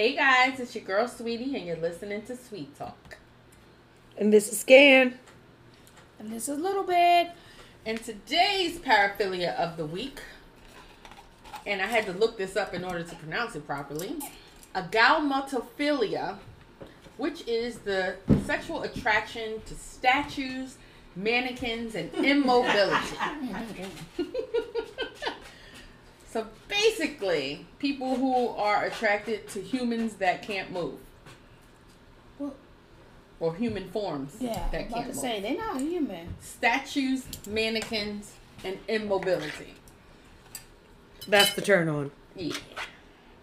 Hey guys, it's your girl Sweetie, and you're listening to Sweet Talk. And this is Scan. And this is little bit. And today's paraphilia of the week, and I had to look this up in order to pronounce it properly, agalmatophilia, which is the sexual attraction to statues, mannequins, and immobility. so basically, people who are attracted to humans that can't move. Well- Or human forms Yeah, that I'm about can't to move. say they're not human. Statues, mannequins, and immobility. That's the turn on. Yeah.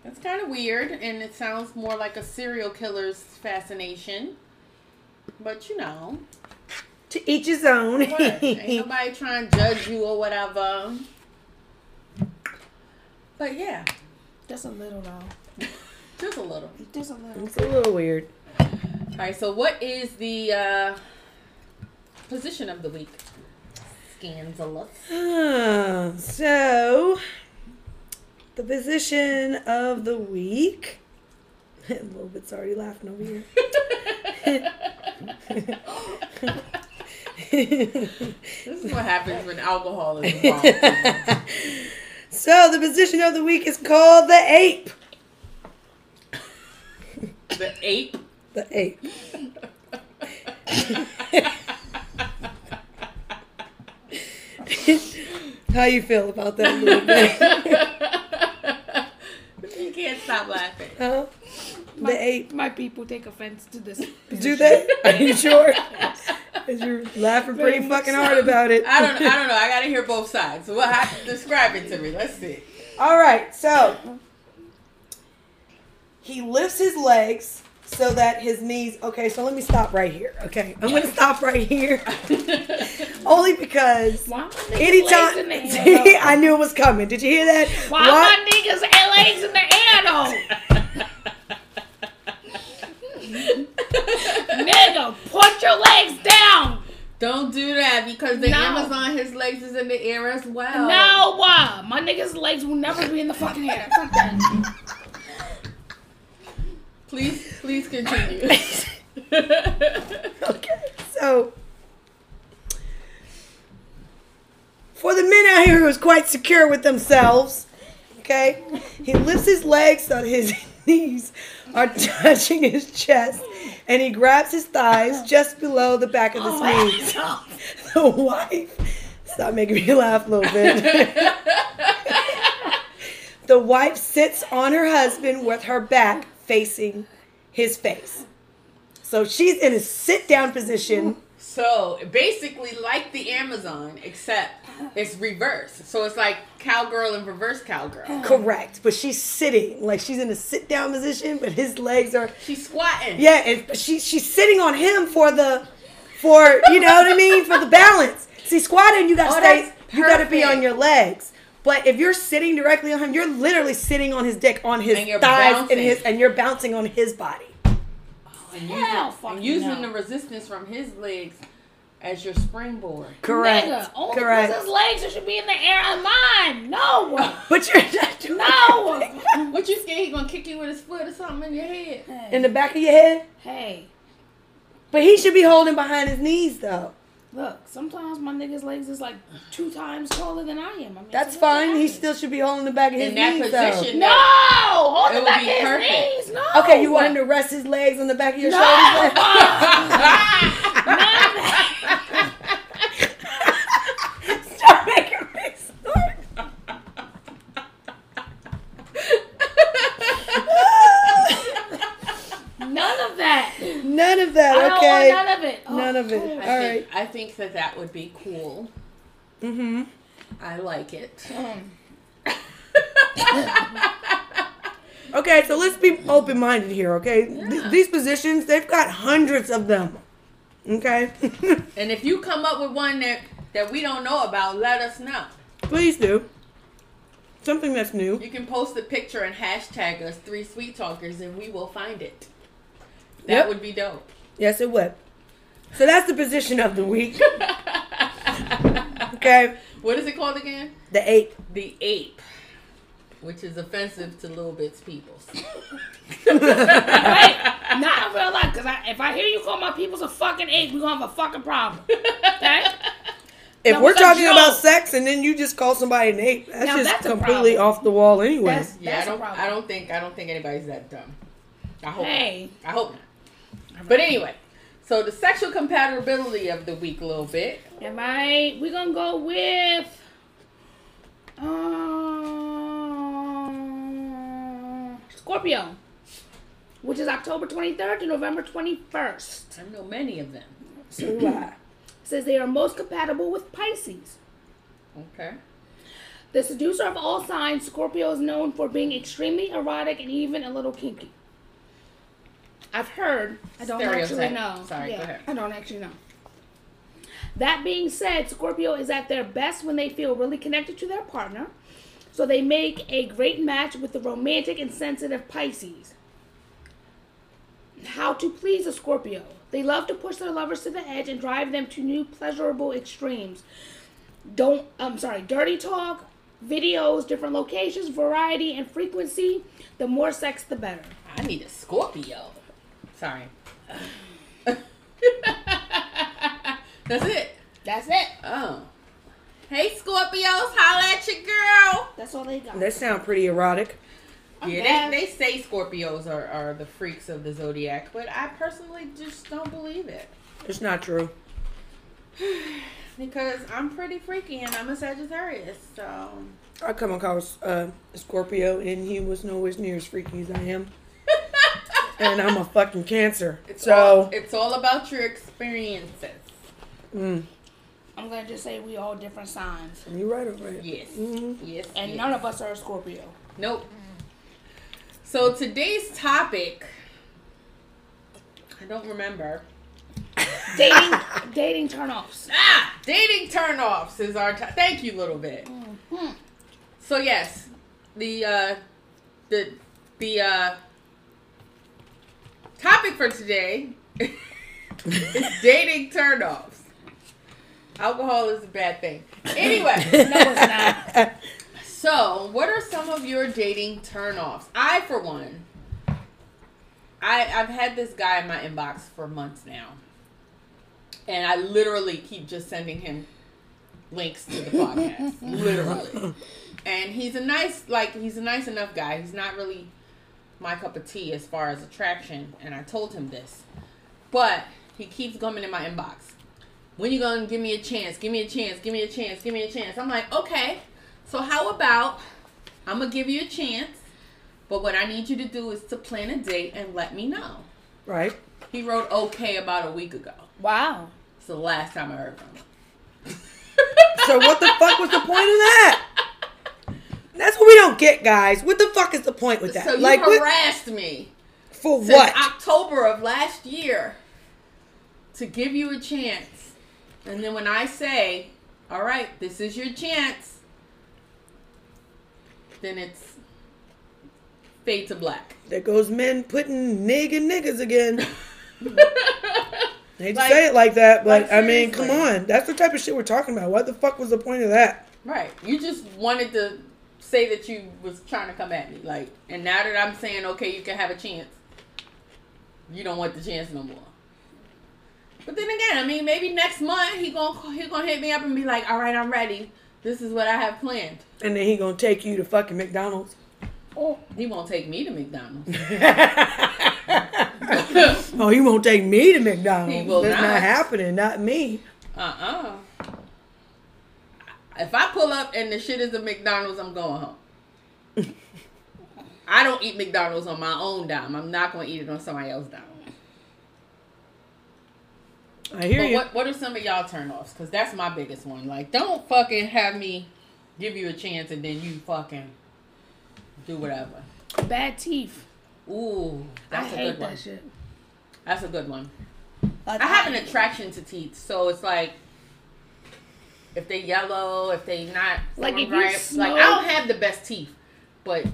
That's kind of weird, and it sounds more like a serial killer's fascination. But you know, To each his own. what? ain't nobody trying to judge you or whatever. But yeah, Just a little though. just a little. Just a little. it's a little weird. All right, so what is the uh, position of the week? Scandalous. So, the position of the week. A little bit's already laughing over here. This is what happens when alcohol is involved. So, the position of the week is called the ape. the ape. The ape. How you feel about that little bit? you can't stop laughing. Huh? My, The ape. My people take offense to this. Do they? Are you sure? 'Cause you're laughing pretty Very fucking hard about it. I don't. I don't know. I gotta hear both sides. So what? How, describe it to me. Let's see. All right, so he lifts his legs so that his knees. Okay, so let me stop right here. Okay, I'm gonna stop right here only because Why my niggas legs anytime in the air, I knew it was coming. Did you hear that? Why my niggas legs in the air though? Nigga, put your legs down. Don't do that because the No. Amazon, his legs is in the air as well. No, uh, my niggas' legs will never be in the fucking air. Fuck that. Please, please continue. Okay, so for the men out here who's quite secure with themselves, okay, he lifts his legs on his knees are touching his chest, and he grabs his thighs just below the back of his oh knees. The wife, stop making me laugh a little bit. the wife sits on her husband with her back facing his face. So she's in a sit down position. So basically, like the Amazon, except it's reverse. So it's like cowgirl and reverse cowgirl. Correct. But she's sitting. Like she's in a sit down position, but his legs are She's squatting. Yeah, and she she's sitting on him for the for you know what I mean? For the balance. See, squatting you gotta Oh, stay you gotta be on your legs. But if you're sitting directly on him, you're literally sitting on his dick, on his And thighs, bouncing. and his and you're bouncing on his body. And Hell, using, and using no. the resistance from his legs as your springboard. Correct. Nigga, only Correct. his legs should be in the air and mine. No. But you're not doing No. What you scared he gonna kick you with his foot or something in your head? in the back of your head. Hey, But he should be holding behind his knees though. Look, sometimes my nigga's legs is like two times taller than I am. I mean, That's so what fine. He still should be holding the back of his In that knees position, No! Hold the back be of his perfect. knees. No. Okay, you want him to rest his legs on the back of your No. shoulders? None of that. Stop making me snort. None of that. None of I that. don't Okay. Want none of it. None. I All think. I think that that would be cool. Mm-hmm. I like it. Um, Okay, so let's be open minded here, okay? Th- these positions, they've got hundreds of them. Okay? And if you come up with one that that we don't know about, let us know. Please do. Something that's new. You can post a picture and hashtag us three sweet talkers, and we will find it. That Yep. would be dope. Yes, it would. So that's the position of the week. Okay? What is it called again? The ape. The ape, which is offensive to little bits peoples. right? Not in real life, because I, if I hear you call my people's a fucking ape, we're gonna have a fucking problem. Okay? If Now, we're talking about sex and then you just call somebody an ape, that's Now, just that's completely off the wall anyway. That's- Yeah, I a don't. I don't think. I don't think anybody's that dumb. I hope. Hey. I hope not. But anyway, so the sexual compatibility of the week a little bit. Am I? We're gonna go with. Um, Scorpio, which is October 23rd to November 21st. I know many of them. So do I. Says they are most compatible with Pisces. Okay. The seducer of all signs, Scorpio is known for being extremely erotic and even a little kinky. I've heard. I don't actually know. Sorry, go ahead. I don't actually know. That being said, Scorpio is at their best when they feel really connected to their partner. So they make a great match with the romantic and sensitive Pisces. How to please a Scorpio. They love to push their lovers to the edge and drive them to new pleasurable extremes. Don't I'm sorry, dirty talk, videos, different locations, variety and frequency. The more sex the better. I need a Scorpio. Sorry. That's it. That's it. Oh. Hey Scorpios, holla at your girl. That's all they got. They sound pretty erotic. Yeah, they, they say Scorpios are, are the freaks of the zodiac, but I personally just don't believe it. It's not true. Because I'm pretty freaky and I'm a Sagittarius, so I come across uh, a Scorpio and he was nowhere near as freaky as I am. And I'm a fucking cancer. it's so, all, it's all about your experiences. mm, I'm gonna just say we all different signs. you're right over it. Yes. Mhm. Yes. And yes. none of us are a Scorpio. Nope. So today's topic, I don't remember. Dating dating turnoffs. Ah, dating turnoffs is our. To- Thank you, little bit. Mhm. So yes, the uh, the the uh, topic for today is dating turnoffs. Alcohol is a bad thing. Anyway, No, it's not. so what are some of your dating turnoffs? I, for one, I I've had this guy in my inbox for months now, and I literally keep just sending him links to the podcast, literally. And he's a nice, like he's a nice enough guy. He's not really my cup of tea as far as attraction, and I told him this, but he keeps coming in my inbox. When you gonna give me a chance? Give me a chance. Give me a chance. Give me a chance. I'm like, okay. So how about I'm gonna give you a chance, but what I need you to do is to plan a date and let me know. Right? He wrote okay about a week ago. Wow. It's the last time I heard from him. So what the fuck was the point of that? That's what we don't get, guys. What the fuck is the point with that? So you like, what, harassed me for since what? October of last year to give you a chance. And then when I say, all right, this is your chance, then it's fade to black. There goes men putting nig and niggas again. Hate to Like- say it like that, but like, I mean, come on. That's the type of shit we're talking about. What the fuck was the point of that? Right. You just wanted to say that you was trying to come at me. Like, and now that I'm saying, okay, you can have a chance, you don't want the chance no more. But then again, I mean, maybe next month he gonna he gonna hit me up and be like, all right, I'm ready. This is what I have planned. And then he gonna take you to fucking McDonald's. Oh, He won't take me to McDonald's. oh, he won't take me to McDonald's. He will That's not. not. happening. Not me. Uh-uh. If I pull up and the shit is a McDonald's, I'm going home. I don't eat McDonald's on my own dime. I'm not going to eat it on somebody else's dime. I hear But you. what, what are some of y'all turnoffs? Because that's my biggest one. Like, don't fucking have me give you a chance and then you fucking do whatever. bad teeth. Ooh, that's I a hate good that one. shit. That's a good one. Like, I have an attraction to teeth, so it's like if they yellow, if they not Like, formed if you right, like I don't have the best teeth, but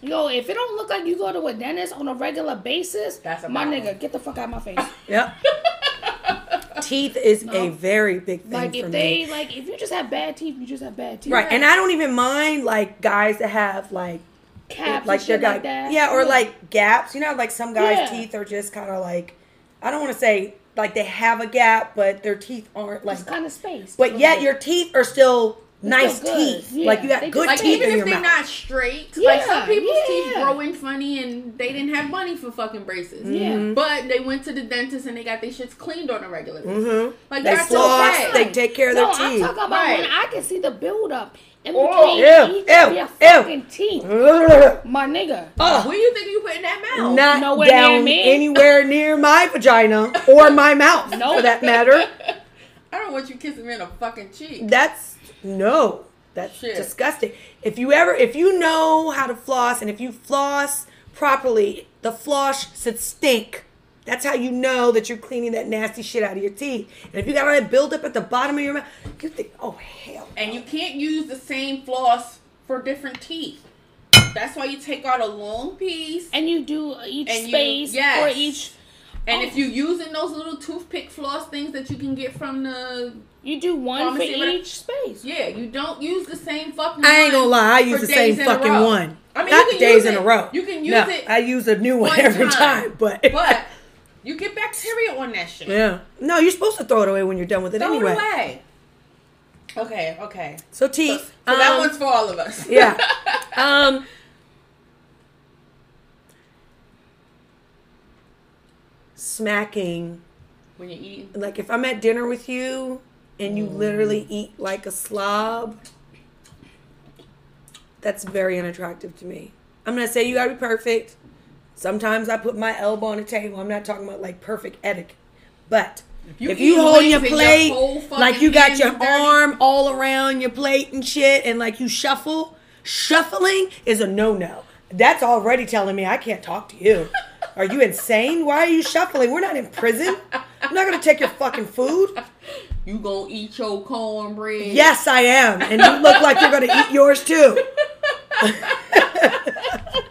Yo, if it don't look like you go to a dentist on a regular basis, That's a my problem. nigga, get the fuck out of my face. Yep. Teeth is a very big thing like for if me. they like if you just have bad teeth, you just have bad teeth. Right, and I don't even mind like guys that have like Caps like and their shit guy, like that. yeah, or like gaps. You know, like some guys' Yeah. teeth are just kind of like, I don't want to say like they have a gap, but their teeth aren't like. It's kind of space. But yet your teeth are still nice still teeth. Yeah, Like you got they good just- Like teeth even if they're mouth. not straight, like some people's teeth yeah. grow in funny and they didn't have money for fucking braces. Yeah. Mm-hmm. But they went to the dentist and they got their shits cleaned on a regular basis. Mm-hmm. Like They that's floss, okay. they take care of their no, teeth. I'm talking about Right. when I can see the buildup in Oh, between ew, each ew, ew. fucking teeth. My nigga. Ah. Ugh. What do you think you put in that mouth? Not Nowhere near down me. anywhere near my vagina or my mouth, Nope. for that matter. I don't want you kissing me in a fucking cheek. That's no. That's Shit. disgusting. If you ever, if you know how to floss, and if you floss properly, the floss should stink. That's how you know that you're cleaning that nasty shit out of your teeth. And if you got all that buildup at the bottom of your mouth, you think, oh hell. And you can't use the same floss for different teeth. That's why you take out a long piece. And you do each And you- space yes. for each. And Oh. if you're using those little toothpick floss things that you can get from the You do one for each space. yeah, you don't use the same fucking. One. I ain't gonna lie, I use the same days in a fucking one. I mean, Not you can days use in it. a row. You can use no, it I use a new one one every time. time, but But you get bacteria on that shit. yeah, no, you're supposed to throw it away when you're done with it Throw anyway. it away. Okay, okay. So So, teeth. so that um, one's for all of us. yeah. Um. Smacking. when you're eating. Like if I'm at dinner with you and you literally eat like a slob, that's very unattractive to me. I'm gonna say you gotta be perfect. Sometimes I put my elbow on the table. I'm not talking about like perfect etiquette. But You if you hold your and your plate like you got your arm all around your plate and shit and like you shuffle, shuffling is a no-no. That's already telling me I can't talk to you. Are you insane? Why are you shuffling? We're not in prison. I'm not gonna take your fucking food. You gonna eat your cornbread? Yes, I am. And you look like you're gonna eat yours too.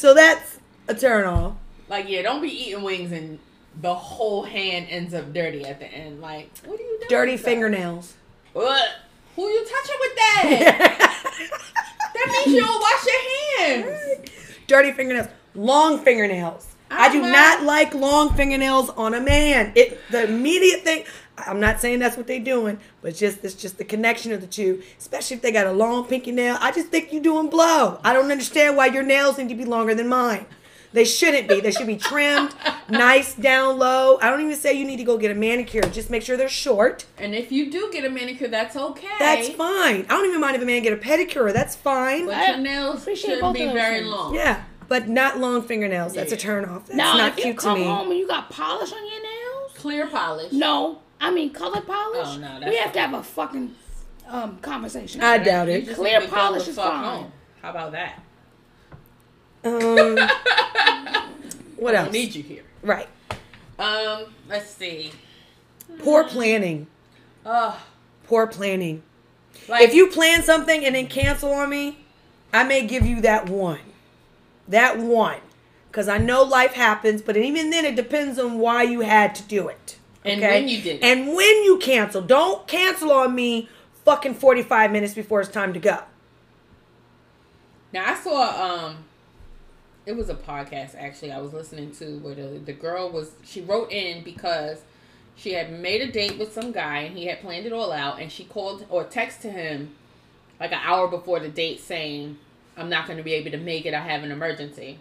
so that's a turn off. Like, yeah, don't be eating wings and the whole hand ends up dirty at the end. Like, what are you doing? Dirty fingernails. What? Who you touching with that? that means you don't wash your hands. Dirty fingernails. Long fingernails. I uh-huh. do I'm not not- like long fingernails on a man. It the immediate thing. I'm not saying that's what they're doing, but just it's just the connection of the two. Especially if they got a long pinky nail. I just think you're doing blow. I don't understand why your nails need to be longer than mine. They shouldn't be. They should be trimmed, nice down low. I don't even say you need to go get a manicure. Just make sure they're short. And if you do get a manicure, that's okay. That's fine. I don't even mind if a man get a pedicure. That's fine. But I your nails appreciate shouldn't be very things. long. Yeah, but not long fingernails. That's a Yeah. turn off. That's now, not if you cute to come me. home and you got polish on your nails, Clear polish. no, I mean color polish. Oh, no, we have to have a fucking um conversation. I doubt it. Clear need to go polish the is fuck fine. home. How about that? Um, what else? don't need you here. Right. Um, let's see. Poor planning. Ugh. Poor planning. Like, If you plan something and then cancel on me, I may give you that one. That one. Because I know life happens, but even then, it depends on why you had to do it. And okay? when you did it. And when you cancel. Don't cancel on me fucking 45 minutes before it's time to go. Now I saw um it was a podcast actually I was listening to where the, the girl was she wrote in because she had made a date with some guy and he had planned it all out and she called or texted him like an hour before the date saying I'm not going to be able to make it I have an emergency.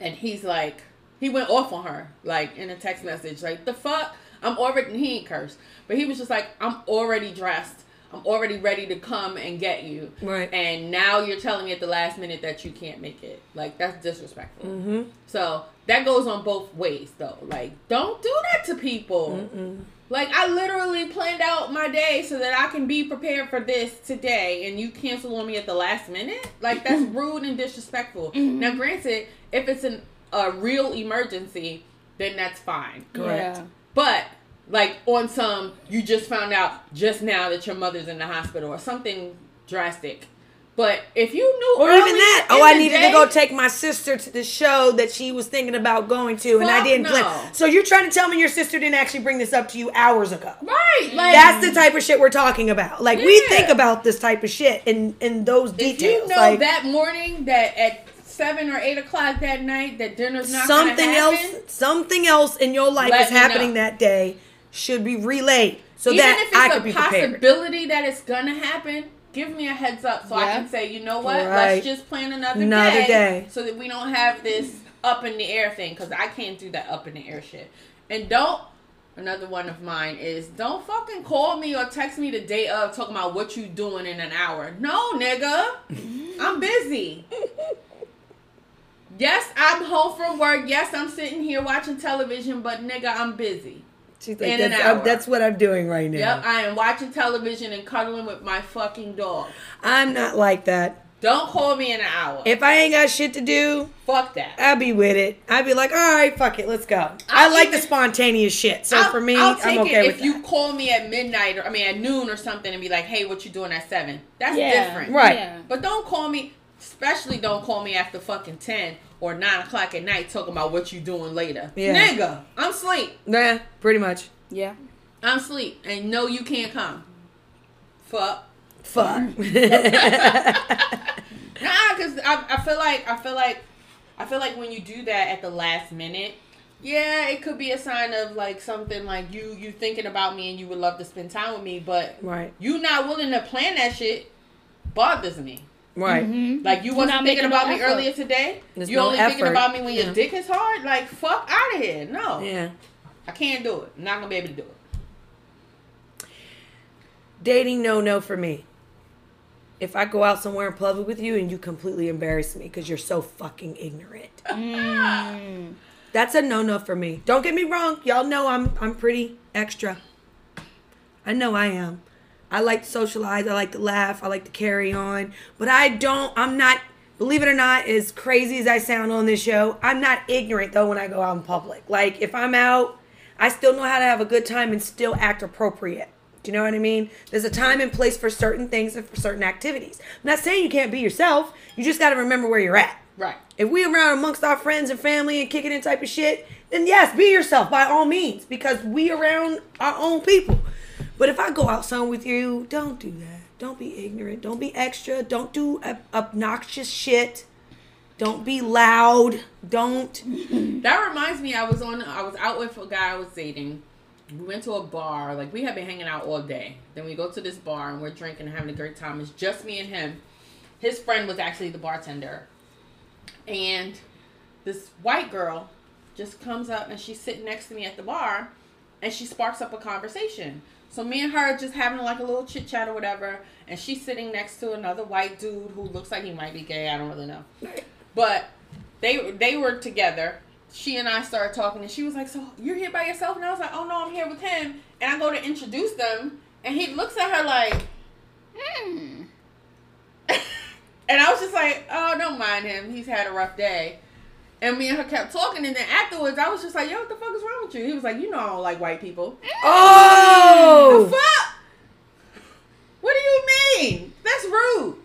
And he's like he went off on her like in a text message like the fuck I'm already and he ain't cursed but he was just like I'm already dressed I'm already ready to come and get you Right. and now you're telling me at the last minute that you can't make it. Like that's disrespectful. Mm-hmm. So that goes on both ways, though. Like don't do that to people. Like I literally planned out my day so that I can be prepared for this today, and you cancel on me at the last minute. Like that's rude and disrespectful. Now, granted, if it's an a real emergency, then that's fine. Correct. Yeah. But like on some, you just found out just now that your mother's in the hospital or something drastic. But if you knew, Or early even that. in Oh, I needed day- to go take my sister to the show that she was thinking about going to, and I didn't no. plan. So you're trying to tell me your sister didn't actually bring this up to you hours ago? right. Like That's the type of shit we're talking about. Like we think about this type of shit in in those details. if details. you know like that morning that at seven or eight o'clock that night that dinner's not something gonna else, happen, something else in your life Let is happening know. that day should be relayed so even that if I it's could a be prepared. possibility that it's gonna happen, give me a heads up so I can say, you know what, Right. let's just plan another, Another day, day. so that we don't have this up in the air thing because I can't do that up in the air shit. And don't. Another one of mine is don't fucking call me or text me the day of talking about what you doing in an hour. No, nigga, I'm busy. Yes, I'm home from work. Yes, I'm sitting here watching television, but nigga, I'm busy. She's like, in an that's, I'm- hour. that's what I'm doing right now. Yep, I am watching television and cuddling with my fucking dog. I'm not like that. Don't call me in an hour. If I ain't got shit to do, Fuck that. I'll be with it. I'd be like, all right, fuck it, let's go. i I'll like the spontaneous shit. So I'll- for me, I'll take I'm okay it with if you call me at midnight or I mean at noon or something and be like, "Hey, what you doing at 7? That's Yeah. different, Right. Yeah. But don't call me, especially don't call me after fucking ten or nine o'clock at night talking about what you doing later. Yeah. Nigga, I'm sleep. Nah, pretty much. Yeah. I'm sleep, and no, you can't come. Fuck. Fuck. Nah, cause I, I feel like I feel like I feel like when you do that at the last minute, yeah, it could be a sign of like something like you you thinking about me and you would love to spend time with me, but right, you not willing to plan that shit bothers me. Right. Mhm. Like you You're wasn't thinking no about me effort. earlier today. There's you no only thinking about me when your dick is hard. Like fuck out of here. No, Yeah. I can't do it. I'm not gonna be able to do it. Dating, no, no for me. If I go out somewhere in public with you and you completely embarrass me because you're so fucking ignorant, Mm. that's a no, no for me. Don't get me wrong, y'all know I'm I'm pretty extra. I know I am. I like to socialize. I like to laugh. I like to carry on. But I don't. I'm not. Believe it or not, as crazy as I sound on this show, I'm not ignorant though when I go out in public. Like if I'm out, I still know how to have a good time and still act appropriate. Do you know what I mean? There's a time and place for certain things and for certain activities. I'm not saying you can't be yourself. You just got to remember where you're at. Right. If we around amongst our friends and family and kicking in type of shit, then yes, be yourself by all means because we around our own people. But if I go out somewhere with you, don't do that. Don't be ignorant. Don't be extra. Don't do ob- obnoxious shit. Don't be loud. Don't. That reminds me, I was on. I was out with a guy I was dating. We went to a bar. Like we had been hanging out all day. Then we go to this bar and we're drinking and having a great time. It's just me and him. His friend was actually the bartender, and this white girl just comes up and she's sitting next to me at the bar, and she sparks up a conversation. So me and her just having like a little chit chat or whatever, and she's sitting next to another white dude who looks like he might be gay. I don't really know. But they they were together. She and I started talking, and she was like, "So you're here by yourself?" And I was like, "Oh no, I'm here with him." And I go to introduce them, and he looks at her like, Hmm. and I was just like, "Oh, don't mind him. He's had a rough day." And me and her kept talking, and then afterwards, I was just like, "Yo, what the fuck is wrong with you?" He was like, "You know, I don't like white people." Oh, the fuck? What do you mean? That's rude.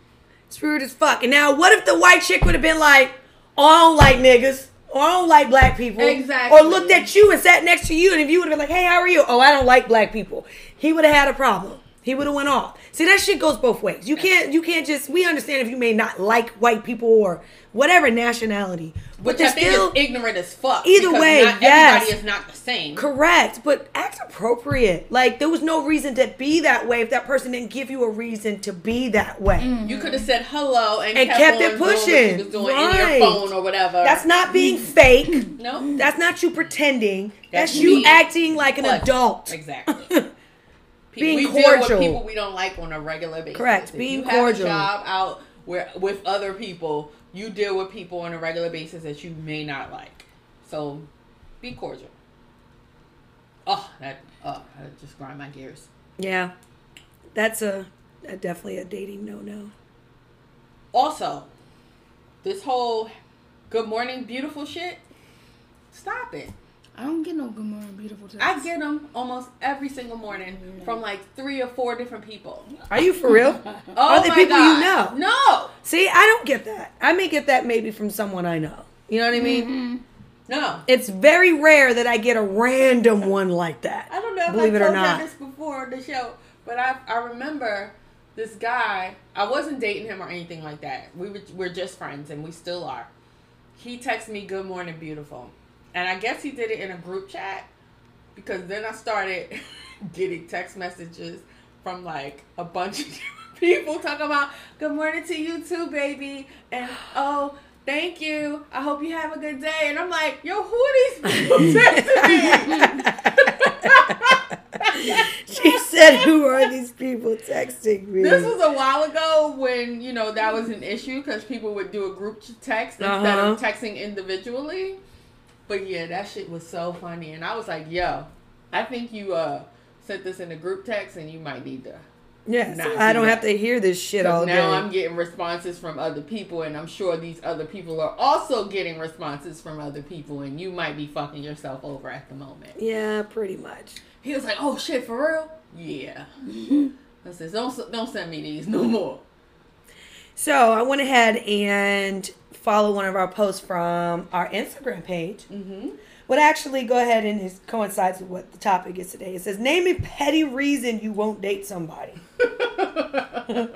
It's rude as fuck. And now, what if the white chick would have been like, oh, I don't like niggas. Or I don't like black people. Exactly. Or looked at you and sat next to you, and if you would have been like, hey, how are you? Oh, I don't like black people. He would have had a problem. He would have went off. See, that shit goes both ways. You can't, you can't just. We understand if you may not like white people or whatever nationality, but Which I they're think still is ignorant as fuck. Either way, not yes. everybody is not the same. correct. But act appropriate. Like there was no reason to be that way if that person didn't give you a reason to be that way. Mm-hmm. You could have said hello and, And kept, kept on it doing what pushing. doing Right. in your phone or whatever. That's not being fake. no. That's not you pretending. That's, That's you acting like an What? adult. Exactly. Being we deal with people we don't like on a regular basis. Correct. If Being you have cordial. a job out where with other people, you deal with people on a regular basis that you may not like. So, be cordial. Oh, that oh, that just grind my gears. Yeah, that's a, a definitely a dating no no. Also, this whole good morning beautiful shit, stop it. I don't get no good morning, beautiful text. I get them almost every single morning from like three or four different people. Are you for real? Oh Are they my people you know? No, See, I don't get that. I may get that maybe from someone I know. You know what I mean? Mm-hmm. no. It's very rare that I get a random one like that. I don't know if Believe I it or told not. you this before the show, but I I remember this guy. I wasn't dating him or anything like that. We were we're just friends, and we still are. He texted me "Good morning, beautiful," and I guess he did it in a group chat because then I started getting text messages from like a bunch of people talking about "Good morning to you too, baby," and oh. Thank you. I hope you have a good day. And I'm like, yo, who are these people texting me? she said, "Who are these people texting me?" This was a while ago when you know that was an issue because people would do a group text instead of Uh-huh. texting individually. But yeah, that shit was so funny, and I was like, "Yo, I think you uh sent this in a group text, and you might need to." yes, Nah, I do don't that. have to hear this shit all now day. Now I'm getting responses from other people, and I'm sure these other people are also getting responses from other people, and you might be fucking yourself over at the moment. yeah, pretty much. He was like, "Oh shit, for real? Yeah." I said, "Don't don't send me these no more." So I went ahead and followed one of our posts from our Instagram page. Mm-hmm. Would actually go ahead and it coincides with what the topic is today. It says, "Name a petty reason you won't date somebody."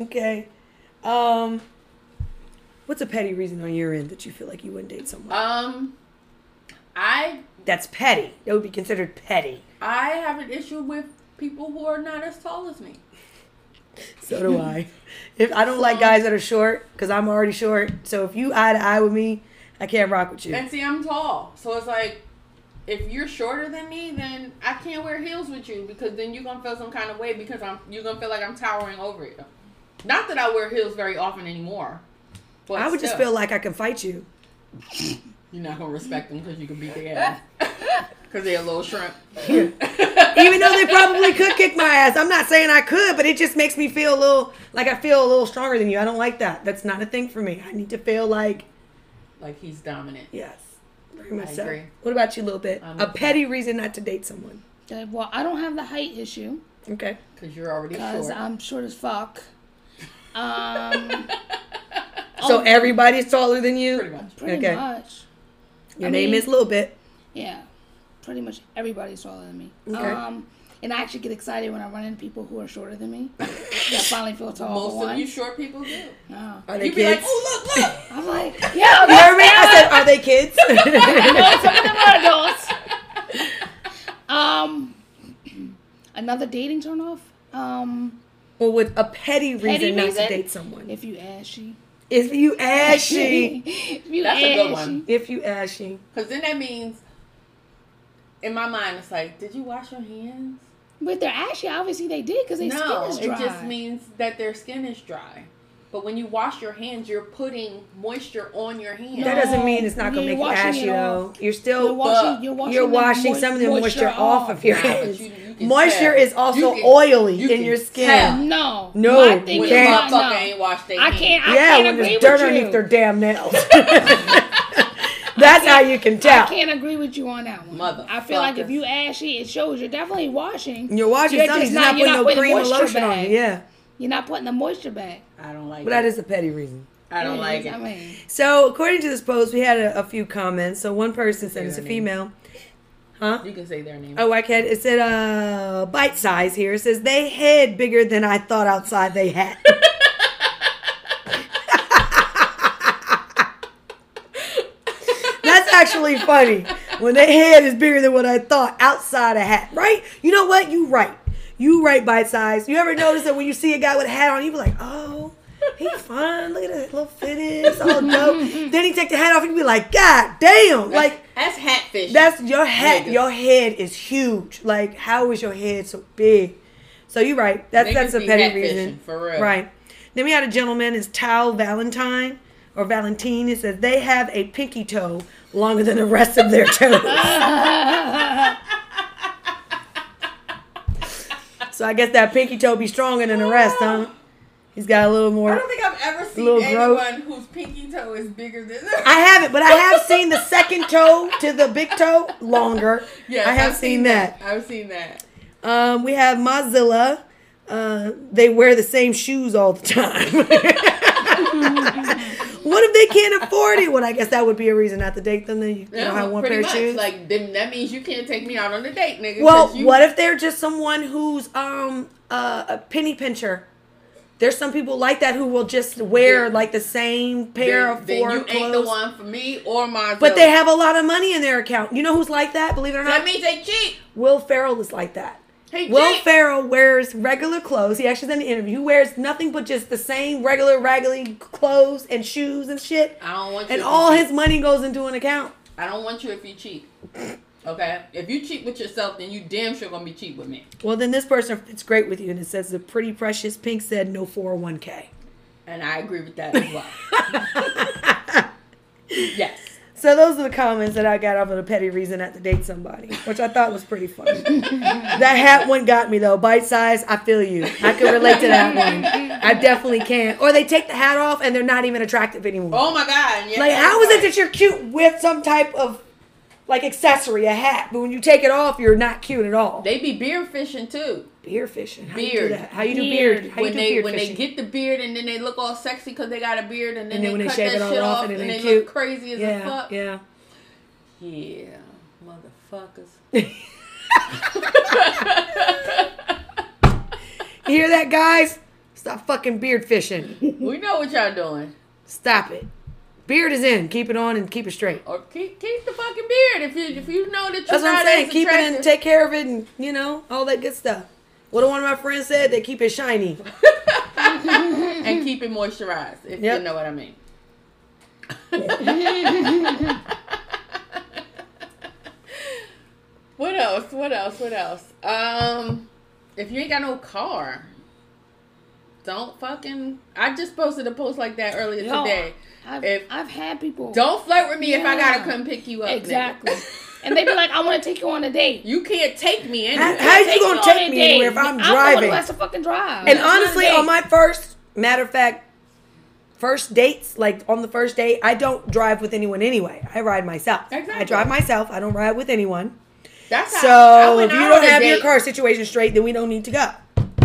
Okay. Um, what's a petty reason on your end that you feel like you wouldn't date someone? um, I That's petty. That would be considered petty. I have an issue with people who are not as tall as me. So do I. If I don't like guys that are short, because I'm already short. So if you eye to eye with me, I can't rock with you. And see, I'm tall, so it's like if you're shorter than me, then I can't wear heels with you because then you're gonna feel some kind of way because I'm you're gonna feel like I'm towering over you. Not that I wear heels very often anymore. But I would just feel like I can fight you. you're not gonna respect them because you can beat their ass because they're a little shrimp. Even though they probably could kick my ass. I'm not saying I could, but it just makes me feel a little like I feel a little stronger than you. I don't like that. That's not a thing for me. I need to feel like like he's dominant. yes. Very much I so. agree. What about you, a little bit? I'm a okay. petty reason not to date someone. Okay, well, I don't have the height issue Okay. Because you're already because short. I'm short as fuck. Um, So Oh. everybody's taller than you? Pretty much. pretty Okay. much. Your I name mean- is Little Bit. Yeah, pretty much everybody's taller than me. Okay. Um, and I actually get excited when I run into people who are shorter than me. I finally feel tall Most for of you short people do. No. Are they You be like, kids? oh look, look. I'm like, yeah, you heard me? I said, are they kids? no, some of them are adults. Um, another dating turnoff. Um, well, with a petty reason Petty not reason? to date someone. if you ashy. If you ashy. if you That's a good one. if you ashy. Because then that means, in my mind, it's like, did you wash your hands? But they're ashy. Obviously, they did because their no, skin is dry. it just means that their skin is dry. But when you wash your hands, you're putting moisture on your hands. That doesn't mean it's not going to make you ashy, though. You're still. You're washing. Uh, you're washing. you're washing some of the moisture, off of your Nah, hands. you- you Moisture tell. is also You can- oily you in your skin. tell. No, No, My thing you when is can't. no. ain't washed their I hands. can't. I yeah, can't when agree there's dirt with underneath their damn nails. That's how you can tell. I can't agree with you on that one. Mother. I feel like if you ashy, it shows you're definitely washing. You're washing You're something. just You're not- not you're putting not no cream or moisture lotion on back. it. Yeah. You're not putting the moisture back. I don't like it. But it. that is a petty reason. I don't It like is, it. I mean, So, according to this post, we had a, a few comments. So, one person said it's a name. female. Huh? you can say their name. Oh, I can. It said uh, bite size here. It says they head bigger than I thought outside they had. Actually funny. When their head is bigger than what I thought outside a hat, right? You know what? You right. You right bite size. You ever notice that when you see a guy with a hat on, you be like, oh, he fine. Look at that little fitted. It's all dope. then he take the hat off, and you be like, God damn. Like, that's hatfish. that's your head. Niggas. Your head is huge. Like, how is your head so big? So you're right. That's Niggas that's a petty reason. for real. Right. Then we had a gentleman, is Tal Valentine or Valentine. It says they have a pinky toe longer than the rest of their toes. so I guess that pinky toe be stronger than the rest, huh? He's got a little more. I don't think I've ever seen Little anyone growth. whose pinky toe is bigger than. I haven't, but I have seen the second toe to the big toe longer. Yeah, I have I've seen that. I've seen that. Um, we have Mozilla. Uh, they wear the same shoes all the time. what if they can't afford it? Well, I guess that would be a reason not to date them. Then you Yeah, don't have one pair of shoes. Like then that means you can't take me out on a date, nigga. well, you, what if they're just someone who's um uh, a penny pincher? There's some people like that who will just wear Then- like the same pair then, of then four you clothes. ain't the one for me or my. But they have a lot of money in their account. You know who's like that? Believe it or not, That means they cheat. Will Ferrell is like that. Hey, Will. Ferrell wears regular clothes. He actually did an interview. He wears nothing but just the same regular, raggedy clothes and shoes and shit. I don't want you. And all his money goes into an account. I don't want you if you cheat. Okay, if you cheat with yourself, then you damn sure gonna be cheat with me. Well, then this person it's great with you, and it says the pretty precious pink said no 401k. And I agree with that as well. yes. So those are the comments that I got off of the petty reason not to date somebody, which I thought was pretty funny. that hat one got me though, bite size. I feel you. I can relate to that one. I definitely can. Or they take the hat off and they're not even attractive anymore. Oh my god. Yeah, Like, how is it that you're cute with some type of like accessory, a hat, but when you take it off, you're not cute at all? they be beard fishing too? Beard fishing. How you do Beard. that? How you do Beard. How you when do they beard when fishing? they get the beard and then they look all sexy because they got a beard and then, And then they when they cut shave that it all shit off off and and, they they look crazy as a yeah, fuck. yeah. Yeah, motherfuckers. You hear that, guys? Stop fucking beard fishing. we know what y'all doing. Stop it. Beard is in. Keep it on and keep it straight. Or keep keep the fucking beard if you if you know that you're That's what I'm saying. Keep it and take care of it and, you know, all that good stuff. What one of my friends said, they keep it shiny. and keep it moisturized if Yep. you know what I mean. what else? What else? What else? Um, if you ain't got no car, don't fucking. I just posted a post like that earlier Yo, today. I've, If- I've had people. Don't flirt with me if I gotta come pick you up. Exactly. and they'd be like, I want to take you on a date. You can't take me How, anywhere. how you gonna take me anywhere if I'm I'm the one driving? who has to fucking drive. And It's honestly, date. on my first, matter of fact, first dates, like on the first date, I don't drive with anyone anyway. I ride myself. I drive myself. I don't ride with anyone. That's So went if you don't on a have your car situation straight, then we don't need to go.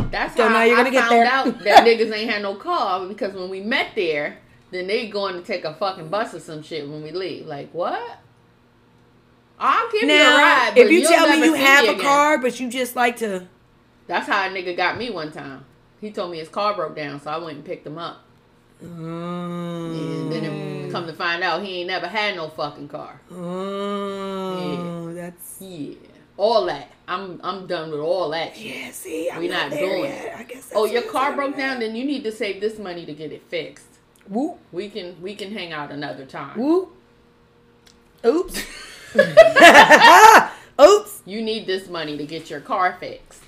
That's So how now you're I gonna get found there. out that niggas ain't had no car because when we met there, then they going to take a fucking bus or some shit when we leave. Like what? I'll give you a Now, ride. But if you tell me you have a car, but you just like to, that's how a nigga got me one time. He told me his car broke down, so I went and picked him up. Mm. And then it come to find out, he ain't never had no fucking car. oh, that's Yeah, all that. I'm I'm done with all that. shit. yeah. See, I'm We not, not doing yet. it. I guess. Oh, your car broke down, then you need to save this money to get it fixed. Whoop We can we can hang out another time. whoop. Oops. Oops. You need this money to get your car fixed.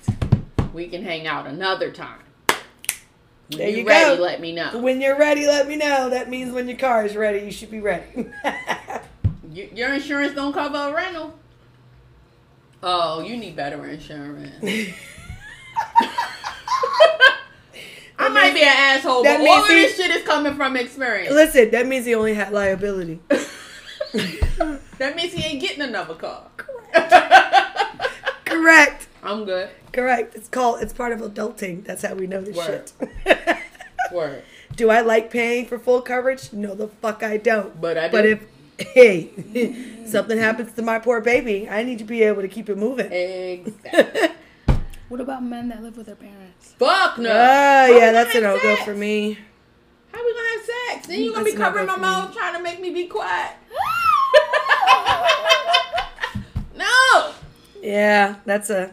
We can hang out another time. When There you, you ready, go. let me know. When you're ready, let me know. That means when your car is ready, you should be ready. Y- Your insurance don't cover a rental. Oh, you need better insurance. I might be an asshole, that but all means of this shit is coming from experience. Listen, that means he only had liability. That means he ain't getting another car. Correct. Correct. I'm good. Correct. It's called. It's part of adulting. That's how we know this Word. shit. Word. do I like paying for full coverage? No, the fuck I don't. But I do. But if hey, something happens to my poor baby, I need to be able to keep it moving. Exactly. What about men that live with their parents? Fuck no. Oh How yeah, that's a have no go for me. How we gonna have sex? Then you gonna be That's a no-go covering my mouth trying to make me be quiet. no. Yeah, that's a.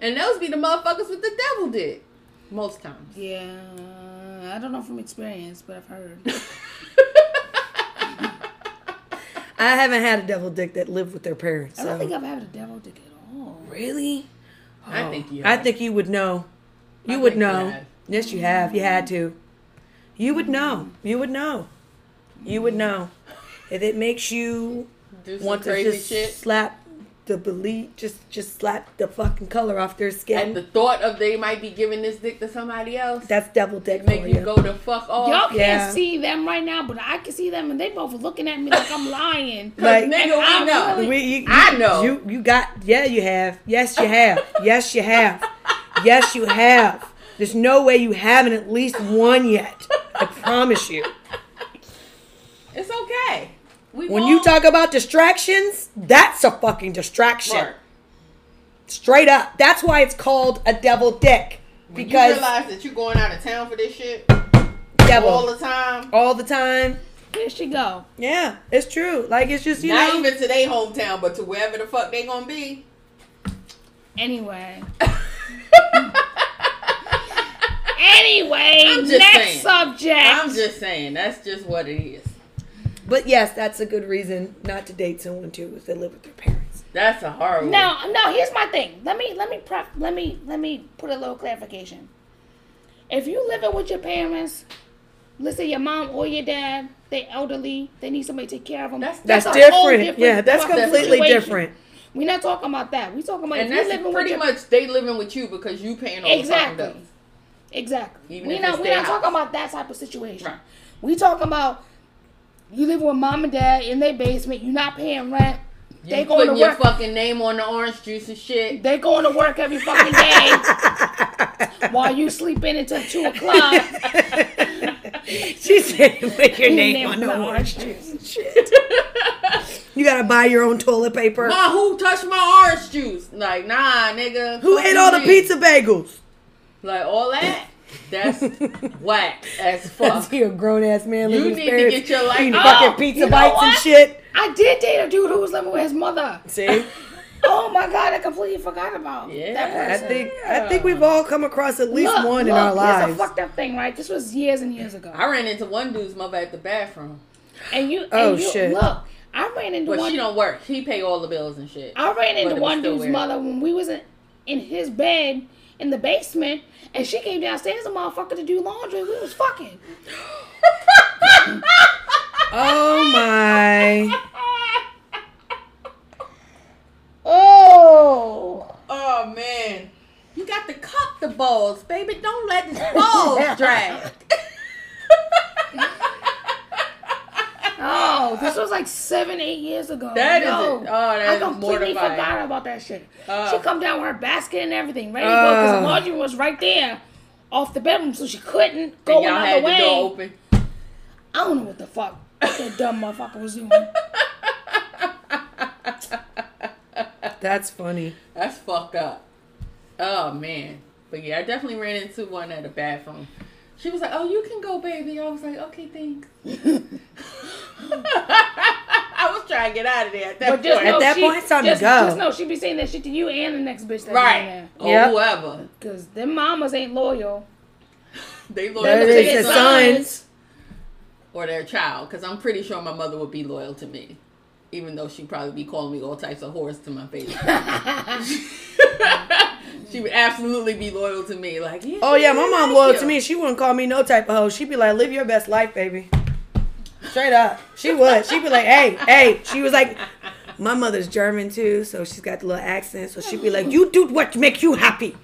And those be the motherfuckers with the devil dick. Most times. Yeah, I don't know from experience, but I've heard. I haven't had a devil dick that lived with their parents. I don't so- think I've had a devil dick at all. Really? I Oh, think you I think you would know. You I would think you know. yes, you have. You had to. You would know. You would know. You would mm. know. If it makes you Do some want to just shit. slap the belief, just just slap the fucking color off their skin. And the thought of they might be giving this dick to somebody else That's devil dick make for you you. go the fuck off. Y'all can't Yeah. see them right now, but I can see them, and they both looking at me like I'm lying. Like- nigga, we I'm know. really- We, you, I know. You you got yeah you have yes you have yes you have yes you have. There's no way you haven't at least one yet. I promise you. It's okay. We When all- you talk about distractions, that's a fucking distraction. Mark, Straight up. That's why it's called a devil dick. when Because you realize that you're going out of town for this shit devil all the time. all the time. Here she go. Yeah, it's true. Like it's just you Not know. even to their hometown, but to wherever the fuck they gonna be. Anyway. Anyway, I'm just next saying. subject. I'm just saying, that's just what it is. But yes, that's a good reason not to date someone too if they live with their parents. That's a horrible. No, no. Here's my thing. Let me let me prep. Let me let me put a little clarification. If you living with your parents, let's say your mom or your dad, they elderly, they need somebody to take care of them. That's- That's, a different. whole different Yeah, that's completely situation. different. We're not talking about that. We're talking about and if you that's living with pretty your much they living with you because you paying all the fucking exactly, bills. exactly. Even we're not we're not house. talking about that type of situation. Right. We talking about you live with mom and dad in their basement. You're not paying rent. You They going to putting your work. fucking name on the orange juice and shit. They going to work every fucking day while you sleeping until two o'clock. She said, "Put your name name on on the the orange juice and shit." You gotta buy your own toilet paper. Ma, who touched my orange juice? Like, nah, nigga. Who ate all the pizza bagels? Like all that. That's whack as fuck. That's you, a grown ass man. You need his to get your life eating out. fucking pizza you know bites and shit. I did date a dude who was living with his mother. See, Oh my god, I completely forgot about Yeah. that I person. think I think we've all come across at least Look, one in our lives. lives. a fucked up thing, right? This was years and years ago. I ran into one dude's mother at the bathroom, And you, and Oh, you, shit. Look, I ran into one. but one. she don't work. He pay all the bills and shit. I ran into one dude's weird. mother when we was in, in his bed in the basement, and she came downstairs, a motherfucker, to do laundry. We was fucking. oh my! Oh. Oh man, you got to cup the balls, baby. Don't let the balls drag. Oh, this was like seven, eight years ago. That is Yo, it. Oh, that I completely mortifying. forgot about that shit. Oh. she come down with her basket and everything, ready to go because Oh. the laundry was right there, off the bedroom, so she couldn't And go y'all another had the way. door open. I don't know what the fuck that dumb motherfucker was doing. That's funny. That's fucked up. Oh man. But yeah, I definitely ran into one at a bathroom. She was like, "Oh, you can go, baby." I was like, "Okay, thanks." I was trying to get out of there at that But just point. know At that she, point, it's time to just, go. Just know she be saying that shit to you and the next bitch that right. be Or Yep. whoever. Because them mamas ain't loyal. They loyal to their the sons. or their child. Because I'm pretty sure my mother would be loyal to me. Even though she'd probably be calling me all types of whores to my face. she would absolutely be loyal to me. Like, yeah, Oh yeah, my mom loyal you. to me. She wouldn't call me no type of hoe. She'd be like, "Live your best life, baby." Straight up, she would. She'd be like, "Hey, hey." She was like, my mother's German too, so she's got the little accent. So she'd be like, "You do what make you happy."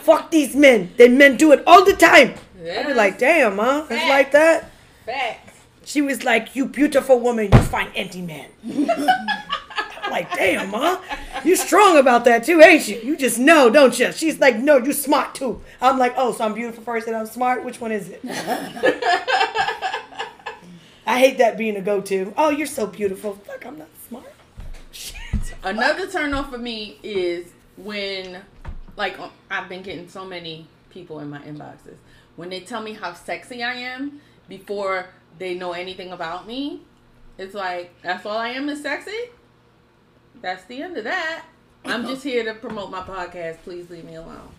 Fuck these men. They men do it all the time. I'd be like, "Damn, ma, it's like that." Facts. She was like, "You beautiful woman, you find empty man." I'm like, damn, ma, you strong about that too, ain't you? You just know, don't you? She's like, no, you smart too. I'm like, oh, so I'm beautiful first and I'm smart. Which one is it? I hate that being a go-to. Oh, you're so beautiful. Fuck, I'm not smart. Shit. Another turn off for me is when, like, um, I've been getting so many people in my inboxes when they tell me how sexy I am before they know anything about me. It's like that's all I am is sexy. That's the end of that. I'm just here to promote my podcast. Please leave me alone.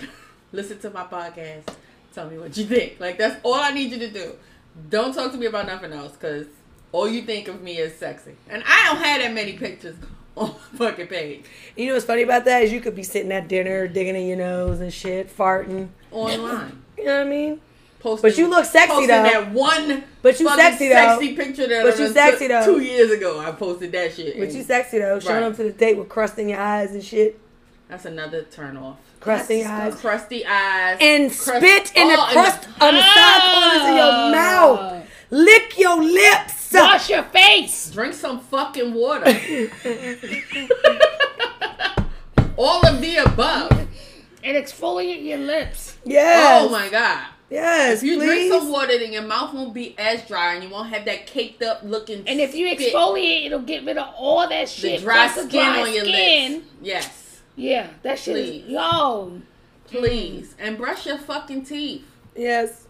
Listen to my podcast. Tell me what you think. Like that's all I need you to do. Don't talk to me about nothing else because all you think of me is sexy. And I don't have that many pictures on my fucking page. You know what's funny about that is you could be sitting at dinner, digging in your nose and shit, farting. Online. You know what I mean? Posting. But you look sexy, posting though. that one. But you sexy, though. Sexy picture that But I you sexy, took though. Two years ago, I posted that shit. But you sexy though, showing Right. up to the date with crust in your eyes and shit. That's another turn off. Crusty in eyes. Crusty eyes. And crust- spit in the and crust on the side corners of your Ah. mouth. Lick your lips. Wash your face. Drink some fucking water. All of the above. And exfoliate your lips. Yeah. Oh my god. Yes, If you please. drink some water, then your mouth won't be as dry, and you won't have that caked up looking. And if you spit. exfoliate, it'll get rid of all that shit. the shit. dry plus the skin dry on your skin. lips. Yes, Yeah, that shit Please. is yo. please, and brush your fucking teeth. yes.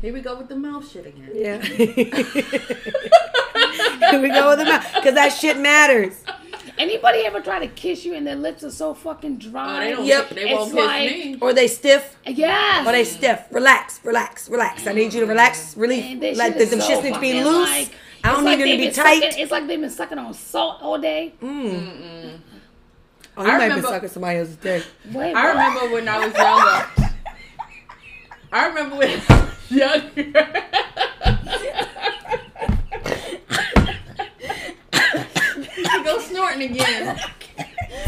Here we go with the mouth shit again. Yeah. Here we go with the mouth. Because that shit matters. Anybody ever try to kiss you and their lips are so fucking Oh, dry? they don't. Yep. They won't kiss like- me. Or they stiff. Yes. Or they stiff. Relax, relax, relax. I need you to relax. Man, Relief. this Like shit the, is them so shits need to be loose. like- I don't it's like need them to be tight. Sucking, it's like they've been sucking on salt all day. Mm. Oh, I you might be sucking somebody else's dick. Wait, I remember when I was younger. I remember when I was younger. you go snorting again.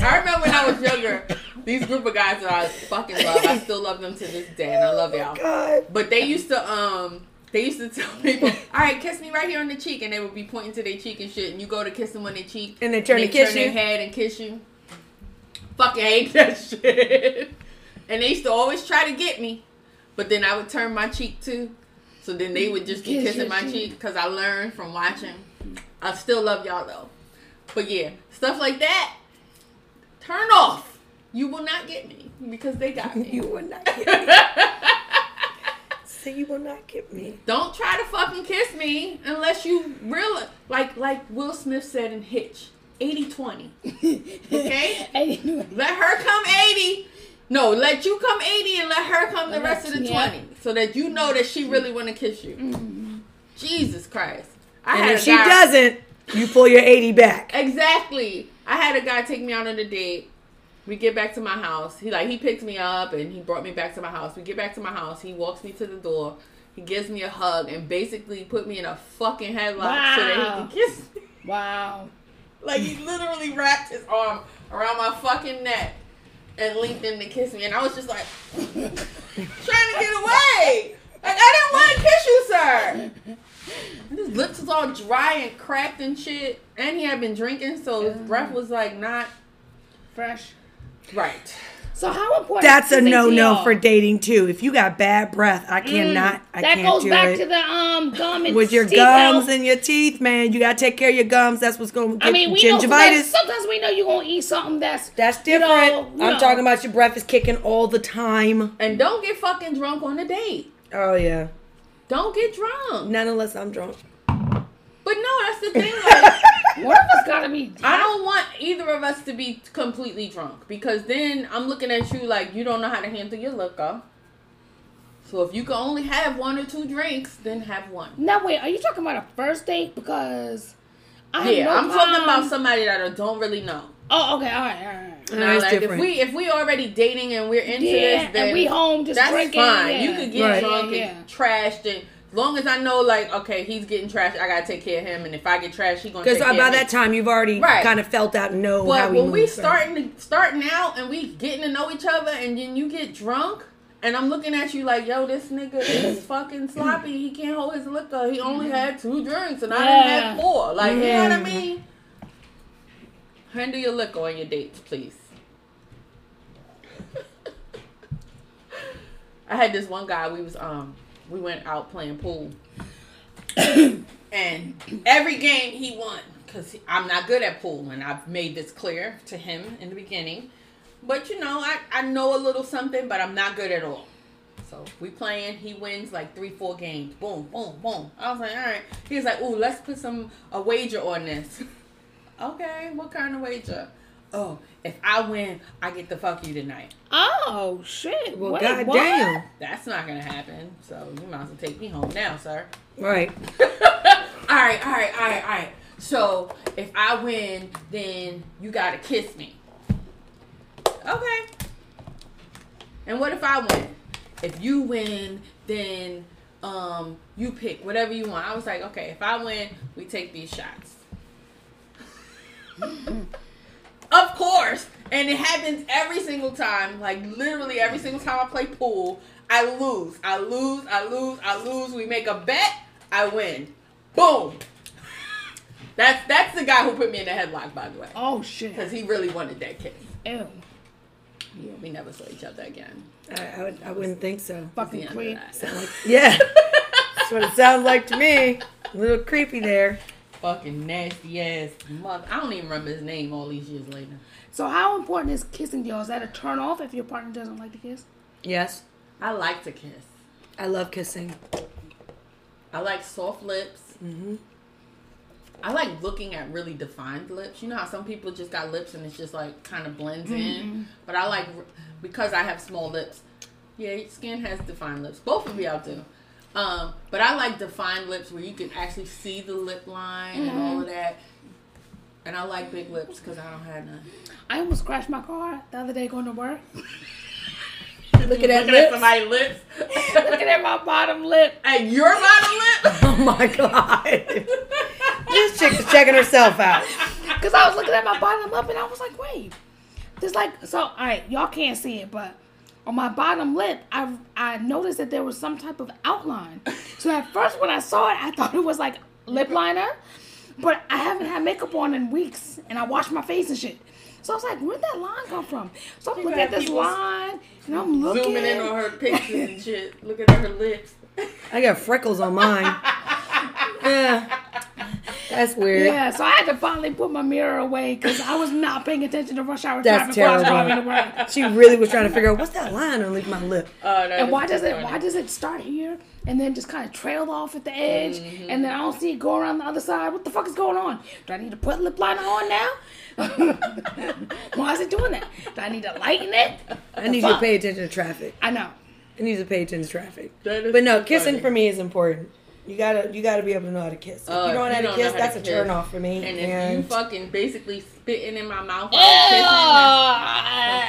I remember when I was younger. These group of guys that I fucking love. I still love them to this day, and I love y'all. But they used to um they used to tell people, all right, kiss me right here on the cheek, and they would be pointing to their cheek and shit, and you go to kiss them on their cheek, And they turn to they kiss turn you? their head and kiss you. Fucking hate that shit. And they used to always try to get me, but then I would turn my cheek too. So then they would just be Kiss kissing my cheek because I learned from watching. I still love y'all though. But yeah, stuff like that, turn off. You will not get me because they got me. You will not get me. Say you will not get me. Don't try to fucking kiss me unless you really like like Will Smith said in Hitch. 80-20. Okay? Hey, Let her come 80. No, let you come 80 and let her come the rest of the Yeah. 20. So that you know that she mm-hmm. really wanna kiss you. Mm-hmm. Jesus Christ. I And had if she guy- doesn't, you pull your 80 back. Exactly. I had a guy take me out on a date. We get back to my house. He like he picked me up and he brought me back to my house. We get back to my house. He walks me to the door. He gives me a hug and basically put me in a fucking headlock so that he Wow. can kiss me. wow. Like he literally wrapped his arm around my fucking neck and linked in to kiss me. And I was just like trying to get away. Like I didn't want to kiss you, sir. And His lips was all dry and cracked and shit. And he had been drinking, so his breath was like not Fresh. right. So how important? That's a is it no no for dating too. If you got bad breath, I cannot. I Mm. that can't goes do back it. to the um gum and With your teeth gums health. and your teeth, man, you gotta take care of your gums. That's what's going to I get mean, we know sometimes, gingivitis. sometimes we know you're gonna eat something that's That's you different. know, you I'm know. talking about your breath is kicking all the time. And don't get fucking drunk on a date. Oh yeah, Don't get drunk. not unless I'm drunk. But no, that's the thing. Like, One of us gotta be. I don't want either of us to be completely drunk because then I'm looking at you like you don't know how to handle your liquor. So if you can only have one or two drinks, then have one. Now wait, are you talking about a first date? Because I have Yeah, no I'm talking about somebody that I don't really know. Oh, okay, all right, all right. Now, like different. if we if we already dating and we're into Yeah, this, then and we home just that's drinking. fine. yeah. You could get Right. drunk Yeah, and trashed, and as long as I know, like, okay, he's getting trashed, I gotta take care of him, and if I get trashed, he gonna Because by of me. that time, you've already Right. kind of felt out and know how But we when we move, so. starting to starting out and we getting to know each other, and then you get drunk, and I'm looking at you like, yo, this nigga is fucking sloppy. He can't hold his liquor. He only mm. had two drinks, and I didn't have four. Like, you know what I mean? Handle your liquor on your dates, please. I had this one guy. We was um we went out playing pool, and every game he won because I'm not good at pool, and I've made this clear to him in the beginning. But you know, I I know a little something, but I'm not good at all. So we playing. He wins like three, four games. Boom, boom, boom. I was like, all right. He was like, ooh, let's put some a wager on this. okay, what kind of wager? Oh, if I win, I get to fuck you tonight. Oh shit! Well, Wait, goddamn. what? That's not gonna happen. So you might as well take me home now, sir. Right. all right, all right, all right, all right. So if I win, then you gotta kiss me. Okay. And what if I win? If you win, then um, you pick whatever you want. I was like, okay, if I win, we take these shots. of course. And it happens every single time. Like literally every single time I play pool, I lose. I lose, I lose, I lose. We make a bet, I win. Boom. That's that's the guy who put me in the headlock, by the way. Oh shit. Because he really wanted that kiss. Ew. Yeah, we never saw each other again. I, I, would, I wouldn't think so. Fucking The end of creep. that. Yeah, that's what it sounds like to me. A little creepy there. Fucking nasty ass mother. I don't even remember his name all these years later. So how important is kissing to you? Is that a turn off if your partner doesn't like to kiss? Yes, I like to kiss. I love kissing. I like soft lips. Mm-hmm. I like looking at really defined lips. You know how some people just got lips and it's just like kind of blends in. But I like because I have small lips. Yeah, skin has defined lips. Both of y'all do. Um, but I like defined lips where you can actually see the lip line and all of that. And I like big lips because I don't have none. I almost crashed my car the other day going to work. Look at that Looking lips. at somebody's lips. Looking at my bottom lip. at your bottom lip. Oh my god. this chick is checking herself out. Because I was looking at my bottom lip and I was like, wait. There's like, so, all right, y'all can't see it, but on my bottom lip, I I noticed that there was some type of outline. So at first when I saw it, I thought it was like lip liner. But I haven't had makeup on in weeks and I washed my face and shit. So I was like, where'd that line come from? So I'm You looking at this line and I'm looking. Zooming in on her pictures and shit. Looking at her lips. I got freckles on mine. Yeah. That's weird. Yeah, so I had to finally put my mirror away because I was not paying attention to rush hour That's traffic while I was terrible. driving to work. She really was trying to figure out what's that line underneath my lip. Oh, that And why does it funny. why does it start here and then just kind of trail off at the edge mm-hmm. and then I don't see it go around the other side? What the fuck is going on? Do I need to put lip liner on now? why is it doing that? Do I need to lighten it? I need you to pay attention to traffic. I know. I need you to pay attention to traffic. But no, kissing funny. for me is important. You gotta you gotta be able to know how to kiss. If Uh, you don't know how to know kiss, how that's to a kiss. turn off for me. And if you fucking basically spitting in my mouth while I'm kissing,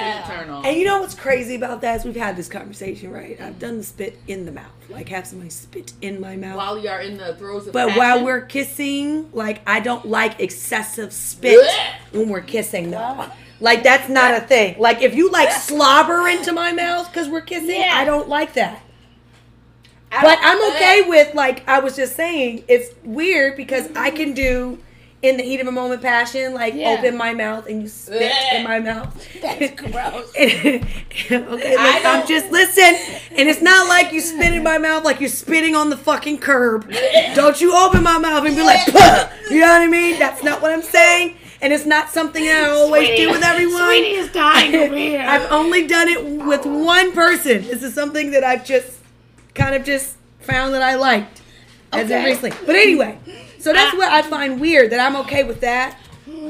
that's a turn off. and you know what's crazy about that is we've had this conversation, right? I've done the spit in the mouth, like have somebody spit in my mouth. While you are in the throes of the But passion. while we're kissing, like I don't like excessive spit when we're kissing though. Like that's not a thing. Like if you like slobber into my mouth because we're kissing, Yeah. I don't like that. But I'm okay with like I was just saying, it's weird because I mm-hmm. can do in the heat of a moment passion, like Yeah. open my mouth and you spit in my mouth. That's gross. okay, I'm just listen, and it's not like you spit in my mouth like you're spitting on the fucking curb. Don't you open my mouth and be like, "Puh." you know what I mean? That's not what I'm saying, and it's not something I always Sweetie- do with everyone. Sweetie is dying over here. I've only done it with one person. This is something that I've just kind of just found that I liked as of Okay. recently. But anyway, so that's uh, what I find weird that I'm okay with that,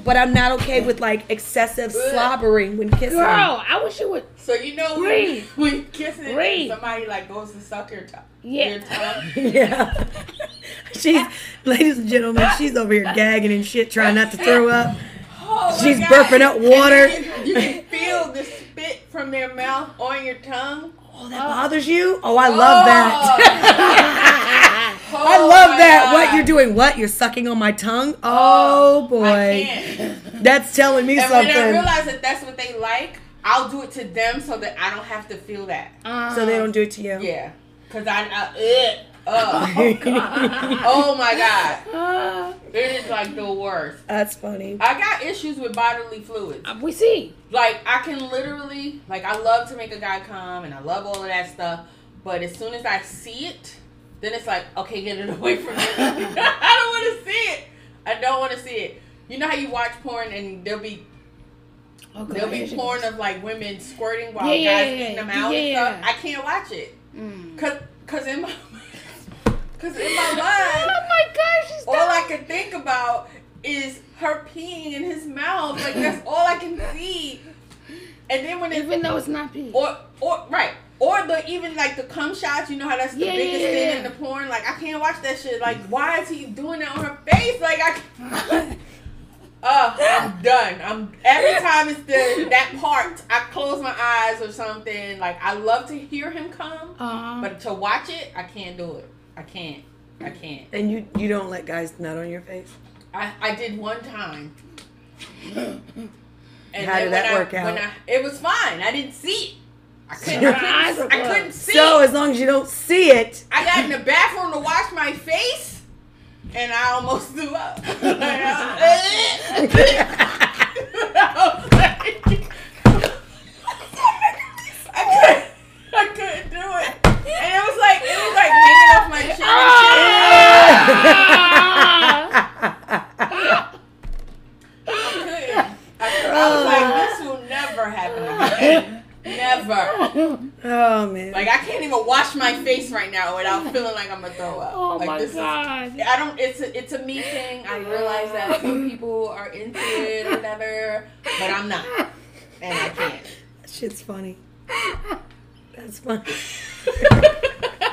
but I'm not okay with like excessive slobbering when kissing. Girl, I wish you would. So you know when, Breathe. when kissing, Breathe. somebody like goes to suck your tongue. Yeah. Your tongue. Yeah. she's, ladies and gentlemen, she's over here gagging and shit, trying not to throw up. Oh She's God. burping up water. then You, you can feel the spit from their mouth on your tongue. Oh, that bothers you? Oh, I love that. Oh, I love that. God. What you're doing? What you're sucking on my tongue? Oh I boy, that's telling me And when I something. realize that that's what they like, I'll do it to them so that I don't have to feel that. Uh, So they don't do it to you. Yeah, cause I, I ugh. oh my god, Uh, it is like the worst. That's funny. I got issues with bodily fluids. we see. Like I can literally, like I love to make a guy come, and I love all of that stuff. But as soon as I see it, then it's like, okay, get it away from me. I don't want to see it. I don't want to see it. You know how you watch porn and there'll be Oh, there'll be porn of like women squirting while Yeah, yeah, guys yeah, eating them yeah. out and stuff. I can't watch it. Mm. Cause, cause in my, cause in my mind, Oh my gosh, she's all I can think about is her peeing in his mouth. Like that's all I can see. And then when it Even though it's not pee. or or right or the even like the cum shots, you know how that's the Yeah, biggest yeah, thing in the porn. Like I can't watch that shit. Like why is he doing that on her face? Like I, uh, I'm done. I'm every time it's the that part, I close my eyes or something. Like I love to hear him come, Um, but to watch it, I can't do it. I can't. I can't. And you you don't let guys nut on your face. I, I did one time. And How did that I- work out? When I, it was fine. I didn't see it. I couldn't. I couldn't, I couldn't see. So it. as long as you don't see it, I got in the bathroom to wash my face, and I almost threw up. I was like- I couldn't, I couldn't do it, and it was like it was like hanging off my chin. Ah! I couldn't. I. I was like, this will never happen again. Never. oh man. Like I can't even wash my face right now without feeling like I'm gonna throw up. Oh like, my this is- god. I don't. It's a, it's a me thing. I realize that some people are into it or whatever, but I'm not, and I can't. That shit's funny. That's funny.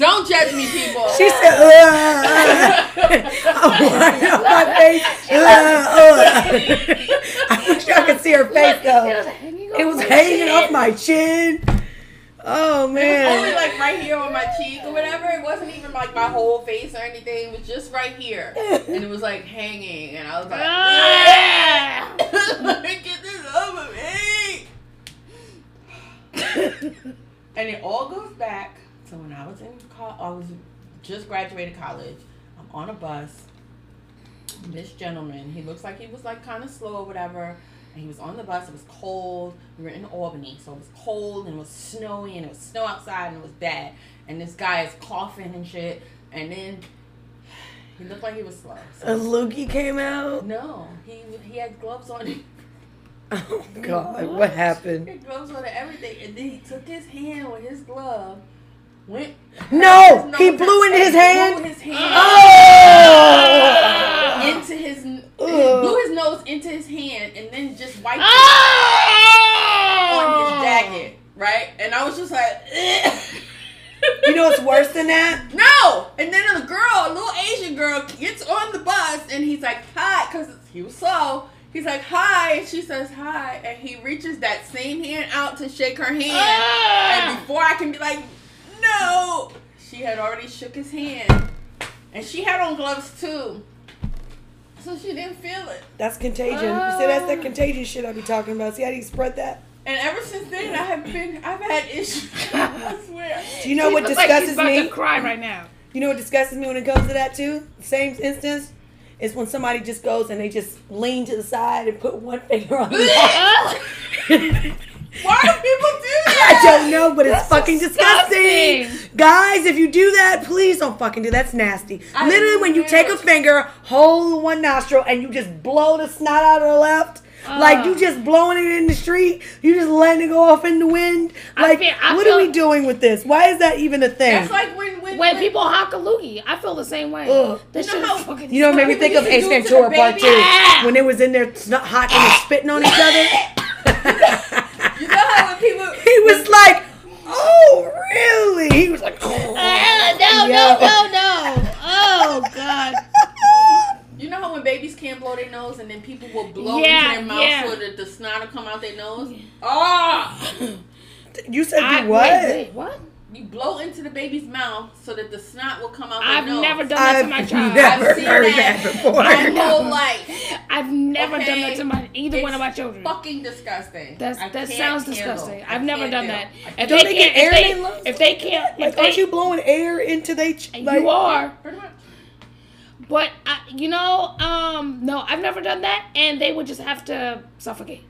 Don't judge me, people. She said, uh, I'm wiping my face. Uh, uh. I wish I could see her face go. It was though. hanging It off was my hanging chin. off my chin. Oh man. It was Only like right here on my cheek or whatever. It wasn't even like my whole face or anything. It was just right here, and it was like hanging, and I was like, Ah! "Get this over me!" And it all goes back to when I was in college. I was just graduated college. I'm on a bus. This gentleman, he looks like he was like kind of slow or whatever. And he was on the bus. It was cold. We were in Albany, so it was cold and it was snowy and it was snow outside and it was bad. And this guy is coughing and shit. And then he looked like he was slow. A So, loogie came out. no, he he had gloves on. Oh God, what He happened? had gloves on and everything. And then he took his hand with his glove. Went No, his he blew into his blew hand. his hand Oh! into his Ugh. blew his nose into his hand and then just wiped it Ah! on his jacket, right? And I was just like, You know what's worse than that? no. And then a girl, a little Asian girl, gets on the bus and he's like, hi, because he was slow. He's like, hi, and she says hi, and he reaches that same hand out to shake her hand. Ah! And before I can be like, no, she had already shook his hand. And she had on gloves too. So she didn't feel it. That's contagion. You see, that's that contagion shit I be talking about. See how do you spread that? And ever since then, I have been, I've had issues. I swear. Do you know She what looks like she's disgusts about me? to cry right now. You know what disgusts me when it comes to that too? Same instance is when somebody just goes and they just lean to the side and put one finger on the Ah! Why do people do that? I don't know, but it's That's fucking disgusting. disgusting. Guys, if you do that, please don't fucking do that. That's nasty. I Literally, when you take a finger, hold one nostril, and you just blow the snot out of the left. Like you just blowing it in the street, you just letting it go off in the wind. I Like, feel- I what feel- are we doing with this? Why is that even a thing? That's like when, when, When people honk a loogie, I feel the same way. Ugh. This You know shit how- is fucking You know, it made me think of used Ace do it to Ventura Part. Two when it was in there sn- hot and spitting on each other. you know how when people, he was like, "Oh, really?" He was like, "Oh, Ah, no, Yeah. no, no, no. Oh, God. you know how when babies can't blow their nose and then people will blow Yeah, into their mouth yeah. so that the snot will come out their nose? Ah! You said I, do what? Wait, wait, what? You blow into the baby's mouth so that the snot will come out their I've nose. never done that I've to my child. never I've seen heard that that before. my whole life. I've never done that to my either one of my children. Fucking disgusting. That's, I that sounds handle. disgusting. I I've never done do that. If Don't they they can't, get air if in they, lungs? if they can't, Like, if they, aren't you blowing air into they? Ch- like, you are. But I, you know, um, no, I've never done that, and they would just have to suffocate.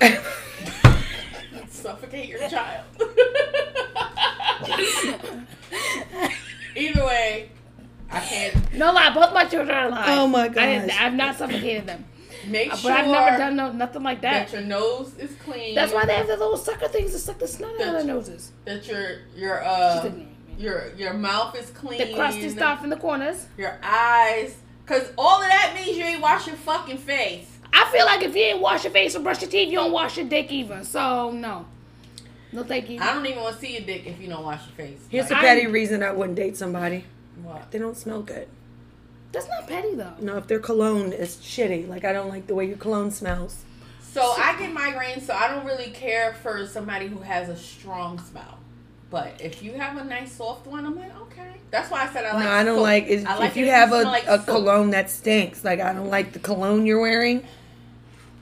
Suffocate your child. Either way, I can't. No lie, both my children are alive. Oh my god! I've not suffocated them, Make but sure I've never done no, nothing like that that. your nose is clean. That's why they have the little sucker things to suck the snot out of their noses. that your your uh a name, man. your your mouth is clean. The crusty stuff in the corners. Your eyes, cause all of that means you ain't wash your fucking face. I feel like if you ain't wash your face or brush your teeth, you don't wash your dick either. So no, no thank you. I don't even want to see your dick if you don't wash your face. Here's a Like, petty reason I wouldn't date somebody. what? They don't smell good. That's not petty though. No, if their cologne is shitty, like I don't like the way your cologne smells. So I get migraines, so I don't really care for somebody who has a strong smell. But if you have a nice soft one, I'm like, okay. That's why I said I like. no, I don't soap. like if, I like if you it have a, like a soap. cologne that stinks. Like I don't like the cologne you're wearing.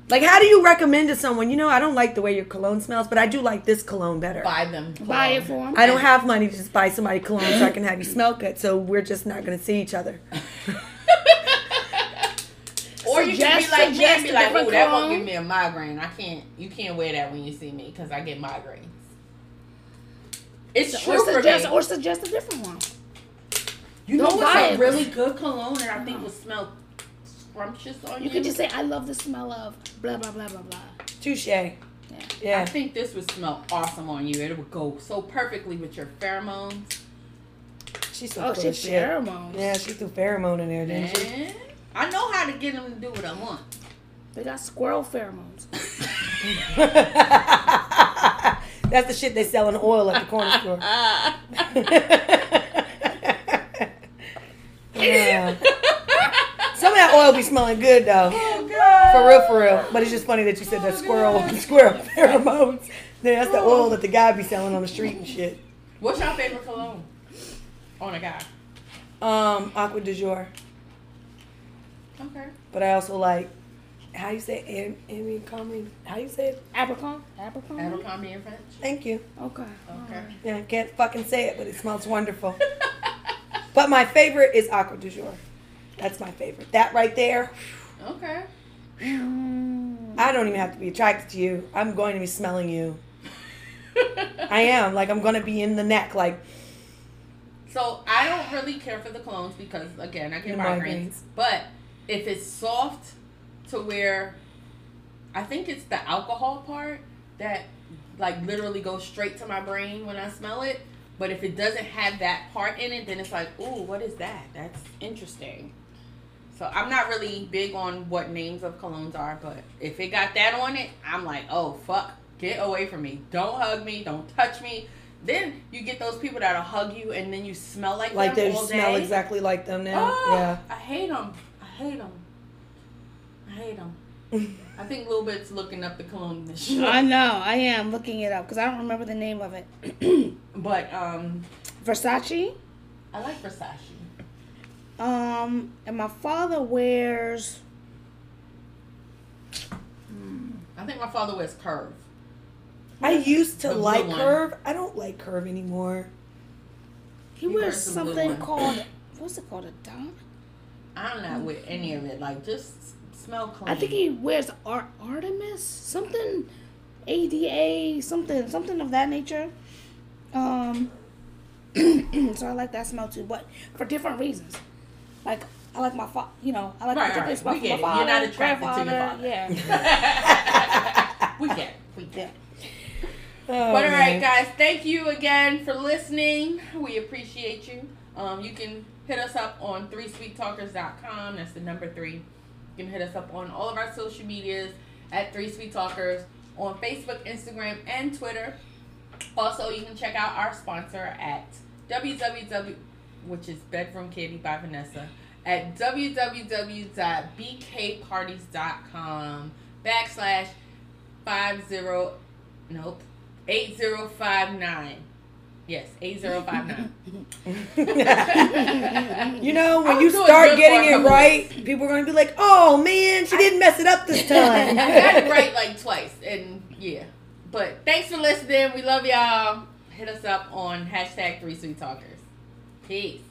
Like how do you recommend to someone? You know, I don't like the way your cologne smells, but I do like this cologne better. Buy them. Buy it for him. I don't have money to just buy somebody cologne so I can have you smell good. So we're just not going to see each other. Or you can be like me be like, different "Ooh, that won't give me a migraine. I can't. You can't wear that when you see me because I get migraines." It's or true for suggest me. or suggest a different one. you know don't what's a really good cologne that I think would smell scrumptious on you? You could just say, "I love the smell of blah blah blah blah blah." Touche. Yeah. I think this would smell awesome on you. It would go so perfectly with your pheromones. She's so Oh, full shit, shit. pheromones. Yeah, she threw pheromone in there, didn't she? I know how to get them to do what I want. They got squirrel pheromones. That's the shit they sell in oil at the corner store. yeah. Some of that oil be smelling good though. Oh God! For real, for real. But it's just funny that you said that squirrel squirrel pheromones. Yeah, that's the oil that the guy be selling on the street and shit. What's your favorite cologne on a guy? Um, Acqua di Gio. Okay. But I also like how you say Am- Amy Comrie? How you say it? Abercrombie. Abercrombie. Abercrombie in French. Thank you. Okay. Okay. Yeah, I can't fucking say it, but it smells wonderful. But my favorite is Acqua di Gio. That's my favorite. That right there, okay. I don't even have to be attracted to you. I'm going to be smelling you. I am. Like I'm gonna be in the neck. Like So I don't really care for the colognes because again I get migraines. migraines. But if it's soft to where I think it's the alcohol part that like literally goes straight to my brain when I smell it. But if it doesn't have that part in it, then it's like, ooh, what is that? That's interesting. So I'm not really big on what names of colognes are, but if it got that on it, I'm like, oh fuck, get away from me. Don't hug me. Don't touch me. Then you get those people that'll hug you and then you smell like, like them they all smell day. exactly like them now. Oh, Yeah. I hate them. I hate them. I hate them. I think Lil Bit's looking up the cologne this show. I know. I am looking it up because I don't remember the name of it. But um, Versace. I like Versace. Um, and my father wears. I think my father wears Curve. I used to The like one. curve. I don't like curve anymore. He He wears something one. called. What's it called? A Don? I'm not with any of it. Like, just smell clean. I think he wears Ar- Artemis. Something. ADA. Something. Something of that nature. Um. so I like that smell too, but for different reasons. Like I like my father. You know, I like Right, right. smell We from get my it. You're not attracted to your father. Yeah. we get it. We get it. Oh, But all right, man. guys, thank you again for listening. We appreciate you. Um, you can hit us up on 3sweettalkers.com. That's the number three. You can hit us up on all of our social medias at 3sweettalkers on Facebook, Instagram, and Twitter. Also, you can check out our sponsor at www, which is Bedroom Kandi by Vanessa, at www.bkparties.com backslash five zero nope eight zero five nine. Yes, eight zero five nine. you know, when you start getting it couple right, people are going to be like, oh man, she didn't mess it up this time. I got it right like twice, and yeah. But thanks for listening. We love y'all. Hit us up on hashtag Three Sweet Talkers. Peace.